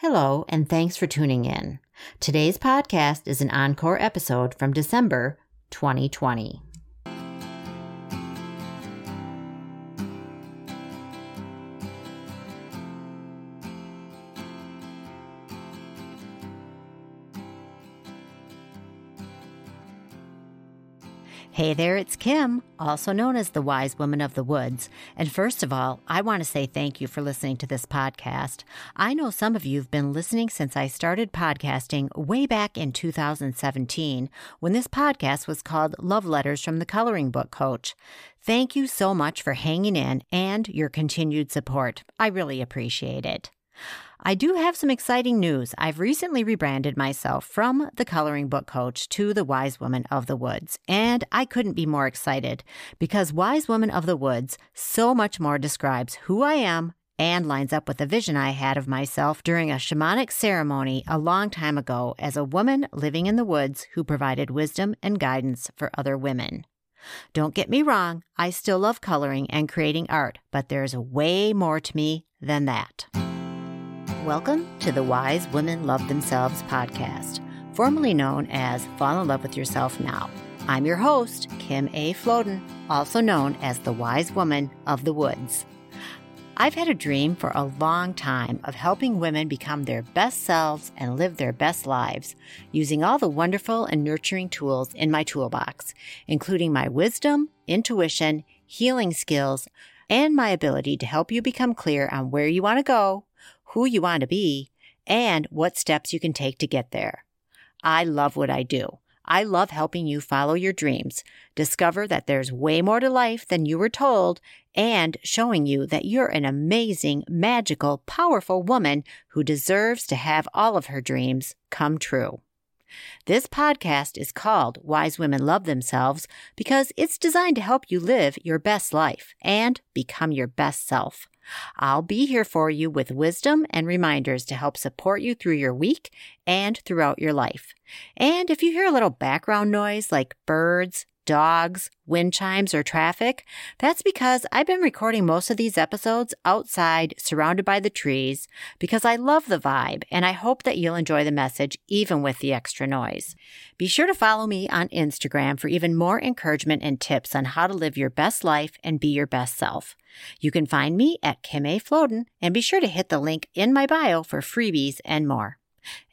Hello, and thanks for tuning in. Today's podcast is an encore episode from December 2020. Hey there, it's Kim, also known as the Wise Woman of the Woods. And first of all, I want to say thank you for listening to this podcast. I know some of you have been listening since I started podcasting way back in 2017 when this podcast was called Love Letters from the Coloring Book Coach. Thank you so much for hanging in and your continued support. I really appreciate it. I do have some exciting news. I've recently rebranded myself from the coloring book coach to the wise woman of the woods, and I couldn't be more excited because wise woman of the woods so much more describes who I am and lines up with the vision I had of myself during a shamanic ceremony a long time ago as a woman living in the woods who provided wisdom and guidance for other women. Don't get me wrong, I still love coloring and creating art, but there's way more to me than that. Welcome to the Wise Women Love Themselves podcast, formerly known as Fall in Love with Yourself Now. I'm your host, Kim A. Floden, also known as the Wise Woman of the Woods. I've had a dream for a long time of helping women become their best selves and live their best lives using all the wonderful and nurturing tools in my toolbox, including my wisdom, intuition, healing skills, and my ability to help you become clear on where you want to go who you want to be, and what steps you can take to get there. I love what I do. I love helping you follow your dreams, discover that there's way more to life than you were told, and showing you that you're an amazing, magical, powerful woman who deserves to have all of her dreams come true. This podcast is called Wise Women Love Themselves because it's designed to help you live your best life and become your best self. I'll be here for you with wisdom and reminders to help support you through your week and throughout your life. And if you hear a little background noise like birds, dogs, wind chimes, or traffic, that's because I've been recording most of these episodes outside, surrounded by the trees, because I love the vibe and I hope that you'll enjoy the message even with the extra noise. Be sure to follow me on Instagram for even more encouragement and tips on how to live your best life and be your best self. You can find me at Kim A. Floden and be sure to hit the link in my bio for freebies and more.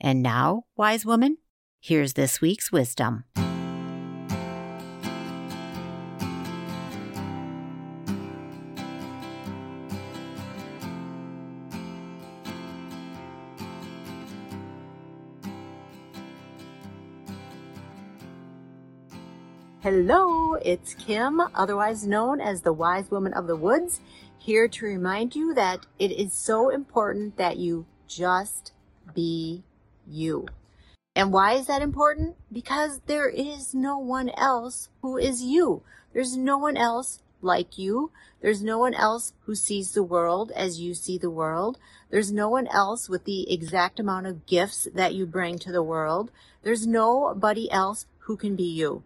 And now, wise woman, here's this week's wisdom. Hello, it's Kim, otherwise known as the Wise Woman of the Woods, here to remind you that it is so important that you just be you. And why is that important? Because there is no one else who is you. There's no one else like you. There's no one else who sees the world as you see the world. There's no one else with the exact amount of gifts that you bring to the world. There's nobody else who can be you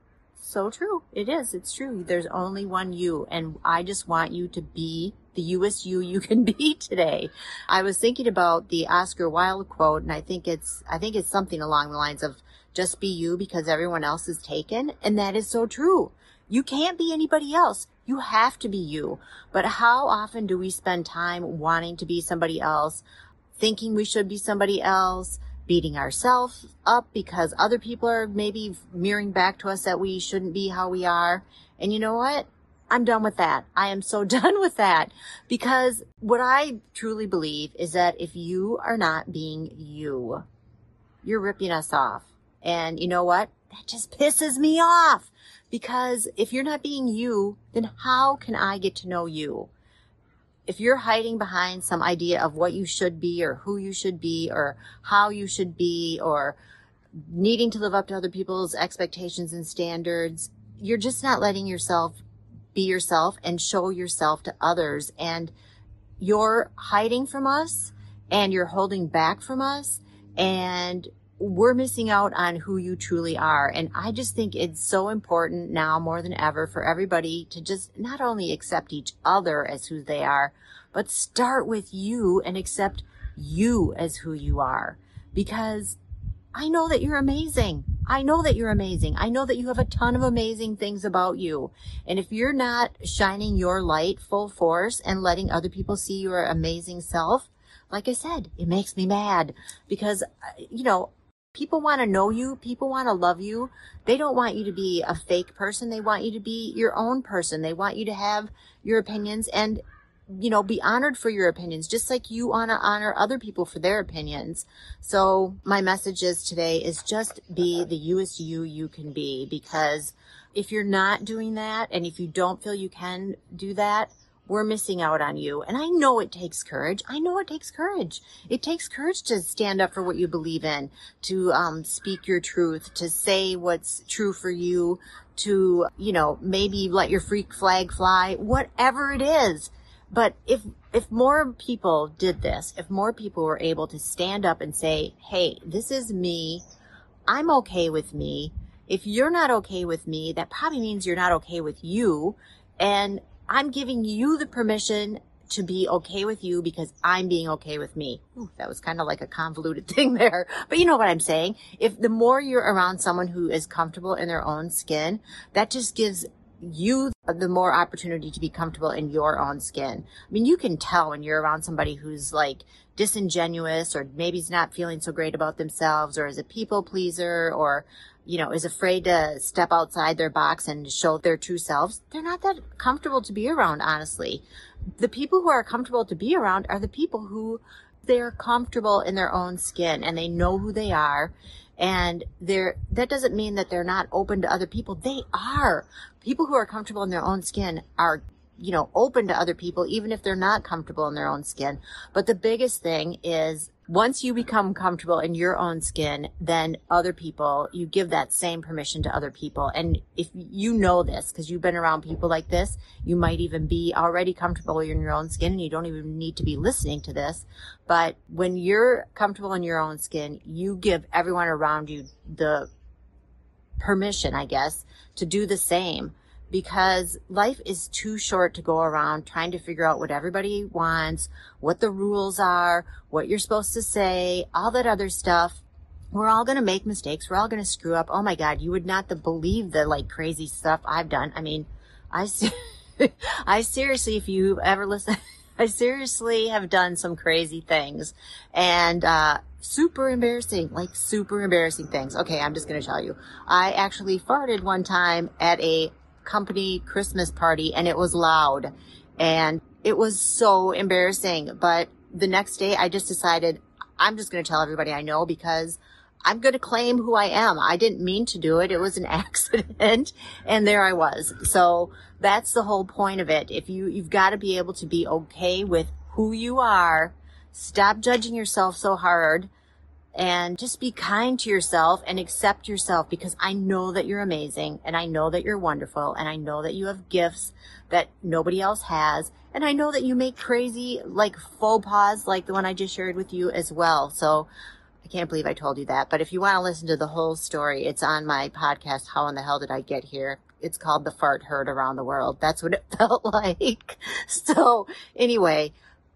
so true. It is. It's true. There's only one you. And I just want you to be the youest you you can be today. I was thinking about the Oscar Wilde quote and I think it's, I think it's something along the lines of just be you because everyone else is taken. And that is so true. You can't be anybody else. You have to be you. But how often do we spend time wanting to be somebody else, thinking we should be somebody else, beating ourselves up because other people are maybe mirroring back to us that we shouldn't be how we are. And you know what? I'm done with that. I am so done with that because what I truly believe is that if you are not being you, you're ripping us off. And you know what? That just pisses me off because if you're not being you, then how can I get to know you? If you're hiding behind some idea of what you should be or who you should be or how you should be or needing to live up to other people's expectations and standards, you're just not letting yourself be yourself and show yourself to others. And you're hiding from us and you're holding back from us and we're missing out on who you truly are. And I just think it's so important now more than ever for everybody to just not only accept each other as who they are, but start with you and accept you as who you are because I know that you're amazing. I know that you're amazing. I know that you have a ton of amazing things about you. And if you're not shining your light full force and letting other people see your amazing self, like I said, it makes me mad because, uh, you know, people want to know you. People want to love you. They don't want you to be a fake person. They want you to be your own person. They want you to have your opinions and you know, be honored for your opinions, just like you want to honor other people for their opinions. So my message is today is just be the youest you you can be because if you're not doing that and if you don't feel you can do that, we're missing out on you. And I know it takes courage. I know it takes courage. It takes courage to stand up for what you believe in, to um, speak your truth, to say what's true for you, to, you know, maybe let your freak flag fly, whatever it is but if, if more people did this, if more people were able to stand up and say, Hey, this is me. I'm okay with me. If you're not okay with me, that probably means you're not okay with you. And I'm giving you the permission to be okay with you because I'm being okay with me. Ooh, that was kind of like a convoluted thing there. But you know what I'm saying? If the more you're around someone who is comfortable in their own skin, that just gives you the more opportunity to be comfortable in your own skin. I mean, you can tell when you're around somebody who's like disingenuous or maybe is not feeling so great about themselves or is a people pleaser or, you know, is afraid to step outside their box and show their true selves. They're not that comfortable to be around, honestly. The people who are comfortable to be around are the people who they're comfortable in their own skin and they know who they are and they're that doesn't mean that they're not open to other people. They are. People who are comfortable in their own skin are you know open to other people even if they're not comfortable in their own skin. But the biggest thing is once you become comfortable in your own skin, then other people, you give that same permission to other people. And if you know this, because you've been around people like this, you might even be already comfortable in your own skin and you don't even need to be listening to this. But when you're comfortable in your own skin, you give everyone around you the permission, I guess, to do the same because life is too short to go around trying to figure out what everybody wants, what the rules are, what you're supposed to say, all that other stuff. We're all going to make mistakes. We're all going to screw up. Oh my God. You would not believe the like crazy stuff I've done. I mean, I, I seriously, if you ever listen, I seriously have done some crazy things and, uh, super embarrassing, like super embarrassing things. Okay. I'm just going to tell you. I actually farted one time at a company Christmas party and it was loud and it was so embarrassing. But the next day I just decided I'm just going to tell everybody I know because I'm going to claim who I am. I didn't mean to do it. It was an accident and there I was. So that's the whole point of it. If you, you've got to be able to be okay with who you are. Stop judging yourself so hard and just be kind to yourself and accept yourself because I know that you're amazing and I know that you're wonderful and I know that you have gifts that nobody else has. And I know that you make crazy, like faux pas like the one I just shared with you as well. So I can't believe I told you that. But if you want to listen to the whole story, it's on my podcast, How in the Hell Did I Get Here? It's called The Fart Heard Around the World. That's what it felt like. So anyway,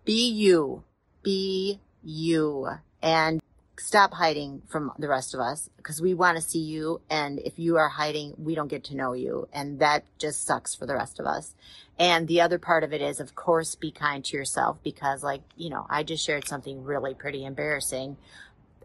be you. Be you. And stop hiding from the rest of us because we want to see you. And if you are hiding, we don't get to know you. And that just sucks for the rest of us. And the other part of it is, of course, be kind to yourself because like, you know, I just shared something really pretty embarrassing,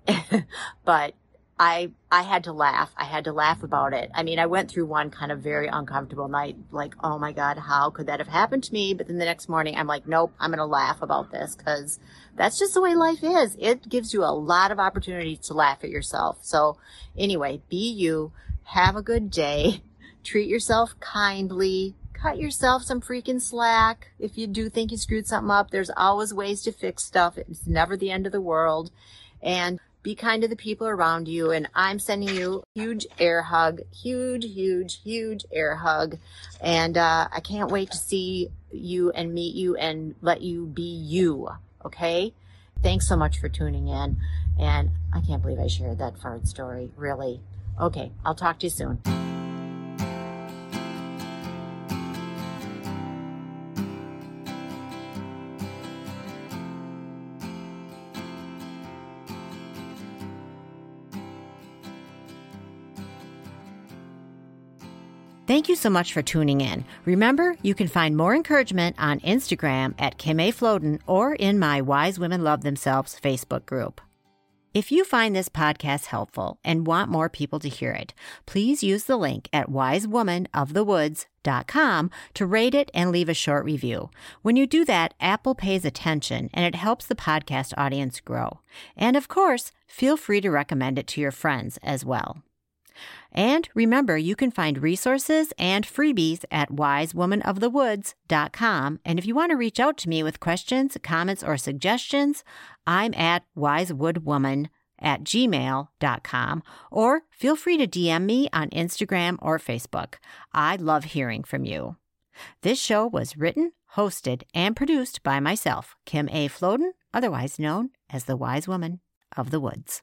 but I I had to laugh. I had to laugh about it. I mean, I went through one kind of very uncomfortable night, like, oh my God, how could that have happened to me? But then the next morning, I'm like, nope, I'm to laugh about this because that's just the way life is. It gives you a lot of opportunity to laugh at yourself. So anyway, be you. Have a good day. Treat yourself kindly. Cut yourself some freaking slack. If you do think you screwed something up, there's always ways to fix stuff. It's never the end of the world. And be kind to the people around you. And I'm sending you huge air hug, huge, huge, huge air hug. And uh, I can't wait to see you and meet you and let you be you. Okay. Thanks so much for tuning in. And I can't believe I shared that fart story. Really. Okay. I'll talk to you soon. Thank you so much for tuning in. Remember, you can find more encouragement on Instagram at Kim A. Floden or in my Wise Women Love Themselves Facebook group. If you find this podcast helpful and want more people to hear it, please use the link at wisewomanofthewoods.com to rate it and leave a short review. When you do that, Apple pays attention and it helps the podcast audience grow. And of course, feel free to recommend it to your friends as well. And remember, you can find resources and freebies at wisewomanofthewoods.com. And if you want to reach out to me with questions, comments, or suggestions, I'm at wisewoodwoman at gmail.com or feel free to DM me on Instagram or Facebook. I love hearing from you. This show was written, hosted, and produced by myself, Kim A. Floden, otherwise known as the Wise Woman of the Woods.